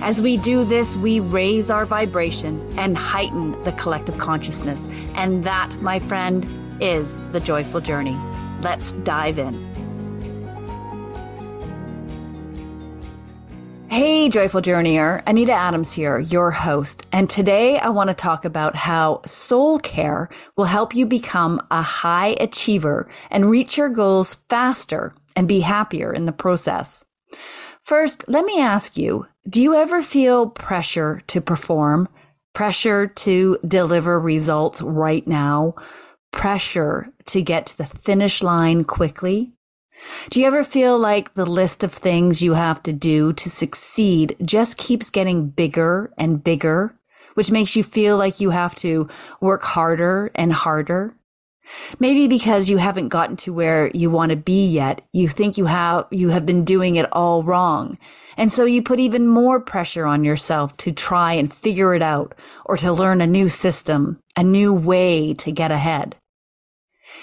As we do this, we raise our vibration and heighten the collective consciousness. And that, my friend, is the joyful journey. Let's dive in. Hey, Joyful Journeyer, Anita Adams here, your host. And today I want to talk about how soul care will help you become a high achiever and reach your goals faster and be happier in the process. First, let me ask you, do you ever feel pressure to perform, pressure to deliver results right now, pressure to get to the finish line quickly? Do you ever feel like the list of things you have to do to succeed just keeps getting bigger and bigger, which makes you feel like you have to work harder and harder? Maybe because you haven't gotten to where you want to be yet, you think you have, you have been doing it all wrong. And so you put even more pressure on yourself to try and figure it out or to learn a new system, a new way to get ahead.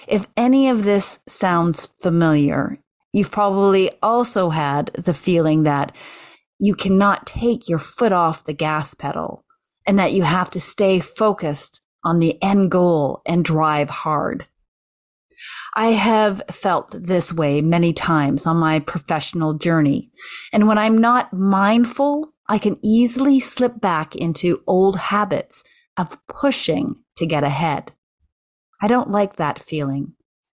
If any of this sounds familiar, you've probably also had the feeling that you cannot take your foot off the gas pedal and that you have to stay focused on the end goal and drive hard. I have felt this way many times on my professional journey. And when I'm not mindful, I can easily slip back into old habits of pushing to get ahead. I don't like that feeling,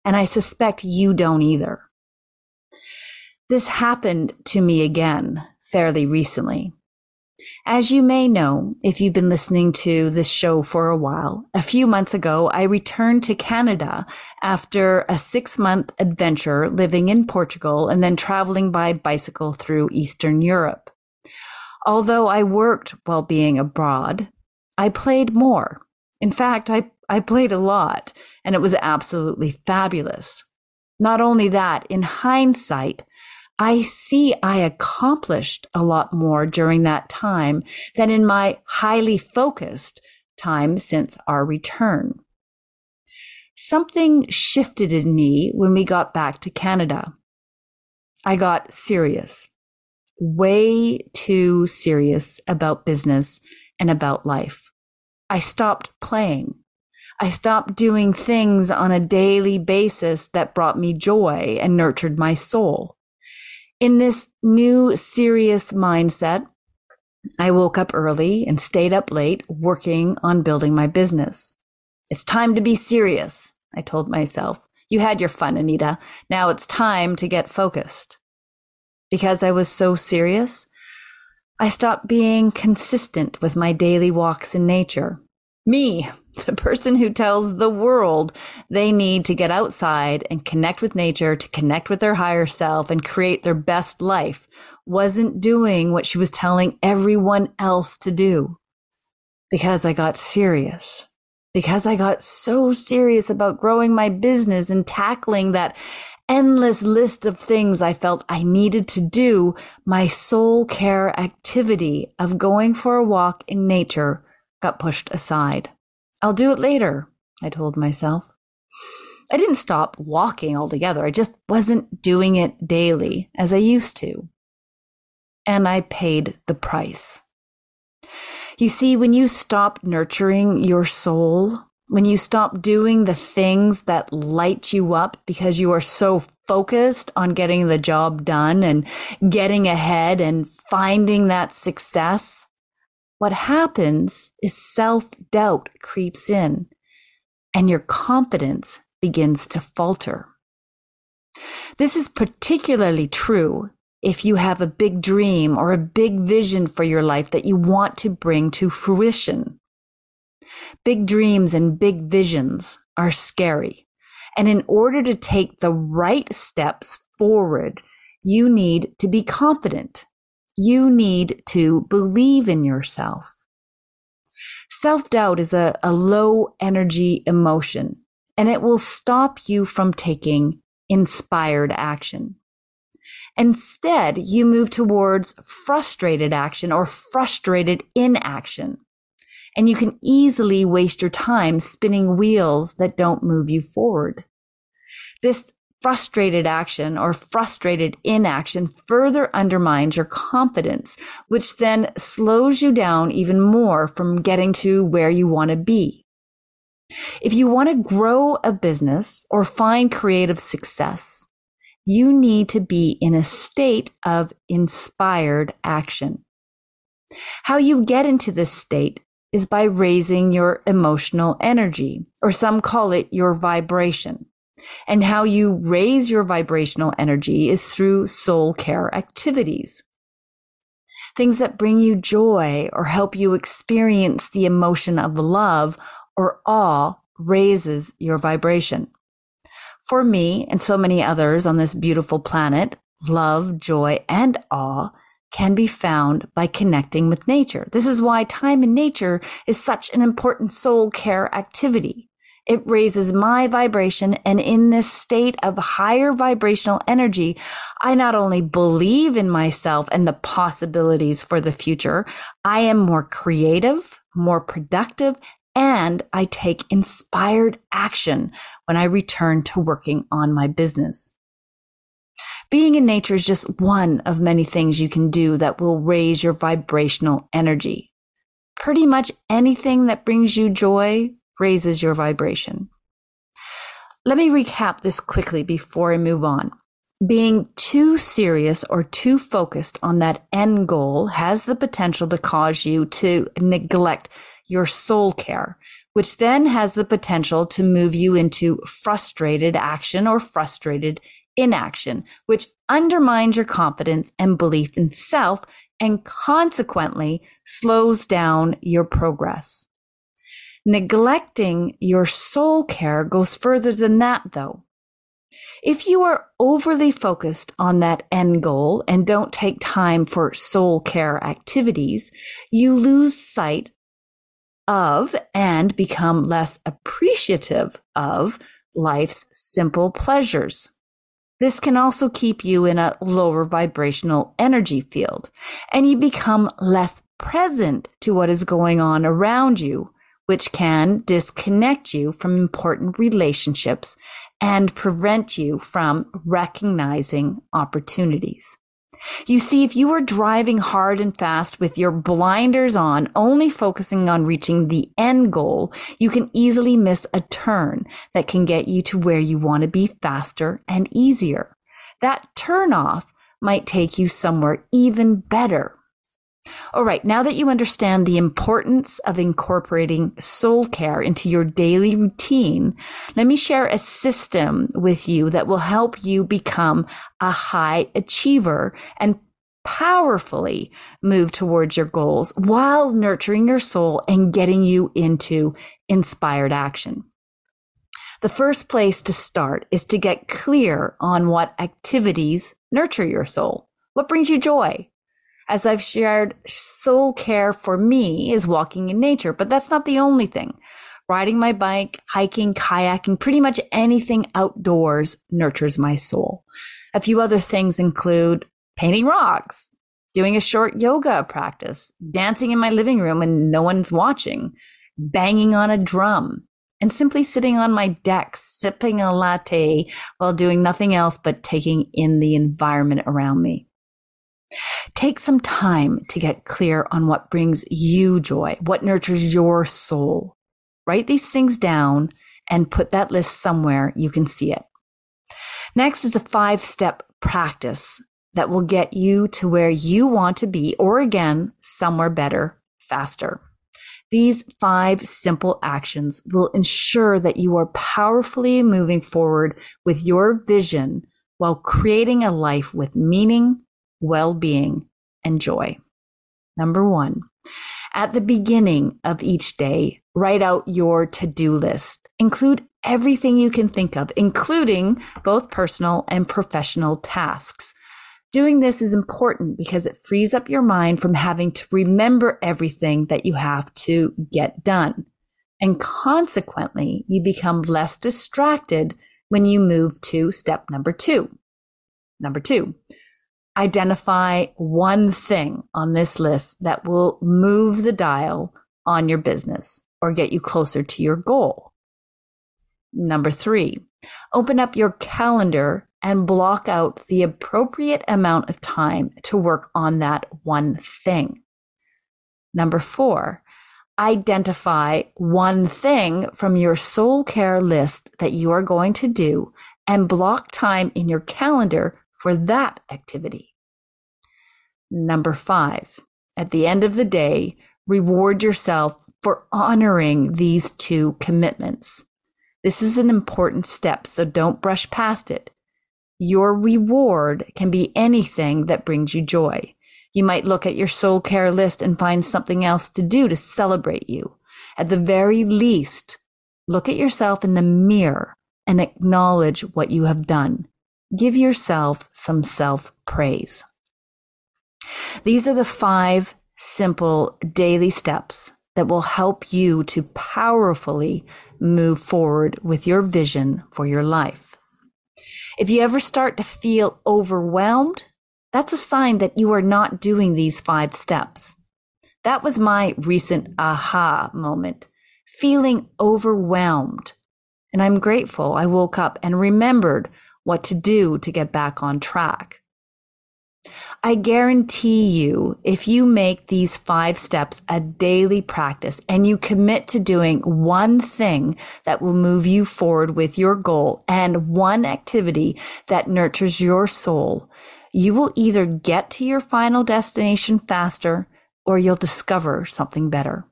and I suspect you don't either. This happened to me again fairly recently. As you may know, if you've been listening to this show for a while, a few months ago, I returned to Canada after a six month adventure living in Portugal and then traveling by bicycle through Eastern Europe. Although I worked while being abroad, I played more. In fact, I, I played a lot and it was absolutely fabulous. Not only that, in hindsight, I see I accomplished a lot more during that time than in my highly focused time since our return. Something shifted in me when we got back to Canada. I got serious, way too serious about business and about life. I stopped playing. I stopped doing things on a daily basis that brought me joy and nurtured my soul. In this new serious mindset, I woke up early and stayed up late working on building my business. It's time to be serious, I told myself. You had your fun, Anita. Now it's time to get focused. Because I was so serious, I stopped being consistent with my daily walks in nature. Me, the person who tells the world they need to get outside and connect with nature, to connect with their higher self and create their best life, wasn't doing what she was telling everyone else to do. Because I got serious. Because I got so serious about growing my business and tackling that endless list of things I felt I needed to do, my soul care activity of going for a walk in nature got pushed aside. I'll do it later, I told myself. I didn't stop walking altogether. I just wasn't doing it daily as I used to. And I paid the price. You see, when you stop nurturing your soul, when you stop doing the things that light you up because you are so focused on getting the job done and getting ahead and finding that success, what happens is self doubt creeps in and your confidence begins to falter. This is particularly true if you have a big dream or a big vision for your life that you want to bring to fruition. Big dreams and big visions are scary. And in order to take the right steps forward, you need to be confident you need to believe in yourself. Self doubt is a, a low energy emotion and it will stop you from taking inspired action. Instead, you move towards frustrated action or frustrated inaction. And you can easily waste your time spinning wheels that don't move you forward. This frustrated action or frustrated inaction further undermines your confidence, which then slows you down even more from getting to where you want to be. If you want to grow a business or find creative success, you need to be in a state of inspired action. How you get into this state is by raising your emotional energy, or some call it your vibration. And how you raise your vibrational energy is through soul care activities. Things that bring you joy or help you experience the emotion of love or awe raises your vibration. For me and so many others on this beautiful planet, love, joy, and awe can be found by connecting with nature. This is why time in nature is such an important soul care activity. It raises my vibration. And in this state of higher vibrational energy, I not only believe in myself and the possibilities for the future, I am more creative, more productive, and I take inspired action when I return to working on my business. Being in nature is just one of many things you can do that will raise your vibrational energy. Pretty much anything that brings you joy raises your vibration. Let me recap this quickly before I move on. Being too serious or too focused on that end goal has the potential to cause you to neglect your soul care, which then has the potential to move you into frustrated action or frustrated inaction, which undermines your confidence and belief in self and consequently slows down your progress. Neglecting your soul care goes further than that though. If you are overly focused on that end goal and don't take time for soul care activities, you lose sight of and become less appreciative of life's simple pleasures. This can also keep you in a lower vibrational energy field and you become less present to what is going on around you, which can disconnect you from important relationships and prevent you from recognizing opportunities. You see, if you are driving hard and fast with your blinders on, only focusing on reaching the end goal, you can easily miss a turn that can get you to where you want to be faster and easier. That turn off might take you somewhere even better. All right, now that you understand the importance of incorporating soul care into your daily routine, let me share a system with you that will help you become a high achiever and powerfully move towards your goals while nurturing your soul and getting you into inspired action. The first place to start is to get clear on what activities nurture your soul. What brings you joy? As I've shared, soul care for me is walking in nature, but that's not the only thing. Riding my bike, hiking, kayaking, pretty much anything outdoors nurtures my soul. A few other things include painting rocks, doing a short yoga practice, dancing in my living room when no one's watching, banging on a drum, and simply sitting on my deck, sipping a latte while doing nothing else but taking in the environment around me. Take some time to get clear on what brings you joy, what nurtures your soul. Write these things down and put that list somewhere you can see it. Next is a five step practice that will get you to where you want to be, or again, somewhere better, faster. These five simple actions will ensure that you are powerfully moving forward with your vision while creating a life with meaning, well being, and joy. Number one, at the beginning of each day, write out your to do list. Include everything you can think of, including both personal and professional tasks. Doing this is important because it frees up your mind from having to remember everything that you have to get done. And consequently, you become less distracted when you move to step number two. Number two, identify one thing on this list that will move the dial on your business or get you closer to your goal. Number three, open up your calendar and block out the appropriate amount of time to work on that one thing. Number four, identify one thing from your soul care list that you are going to do and block time in your calendar for that activity. Number five, at the end of the day, reward yourself for honoring these two commitments. This is an important step, so don't brush past it. Your reward can be anything that brings you joy. You might look at your soul care list and find something else to do to celebrate you. At the very least, look at yourself in the mirror and acknowledge what you have done. Give yourself some self praise. These are the five simple daily steps that will help you to powerfully move forward with your vision for your life. If you ever start to feel overwhelmed, that's a sign that you are not doing these five steps. That was my recent aha moment, feeling overwhelmed. And I'm grateful I woke up and remembered what to do to get back on track. I guarantee you, if you make these five steps a daily practice and you commit to doing one thing that will move you forward with your goal and one activity that nurtures your soul, you will either get to your final destination faster or you'll discover something better.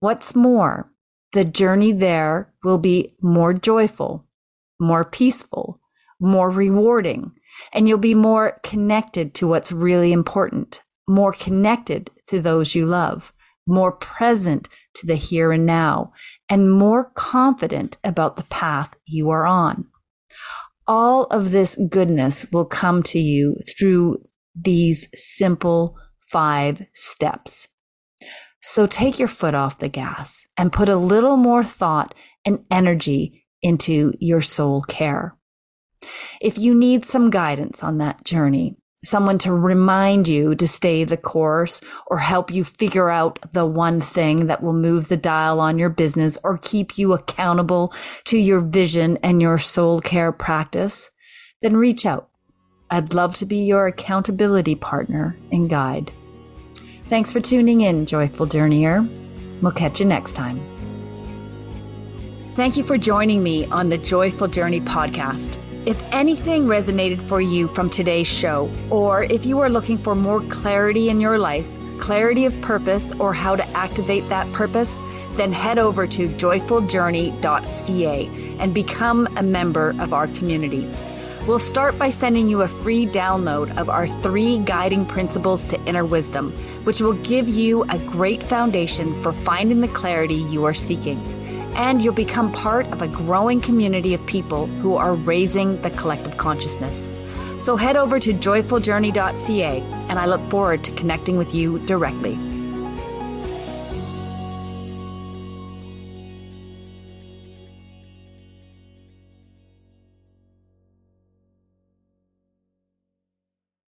What's more, the journey there will be more joyful, more peaceful, more rewarding, and you'll be more connected to what's really important, more connected to those you love, more present to the here and now, and more confident about the path you are on. All of this goodness will come to you through these simple five steps. So take your foot off the gas and put a little more thought and energy into your soul care. If you need some guidance on that journey, someone to remind you to stay the course or help you figure out the one thing that will move the dial on your business or keep you accountable to your vision and your soul care practice, then reach out. I'd love to be your accountability partner and guide. Thanks for tuning in, Joyful Journeyer. We'll catch you next time. Thank you for joining me on the Joyful Journey podcast. If anything resonated for you from today's show, or if you are looking for more clarity in your life, clarity of purpose, or how to activate that purpose, then head over to joyfuljourney.ca and become a member of our community. We'll start by sending you a free download of our three guiding principles to inner wisdom, which will give you a great foundation for finding the clarity you are seeking and you'll become part of a growing community of people who are raising the collective consciousness. So head over to joyfuljourney.ca, and I look forward to connecting with you directly.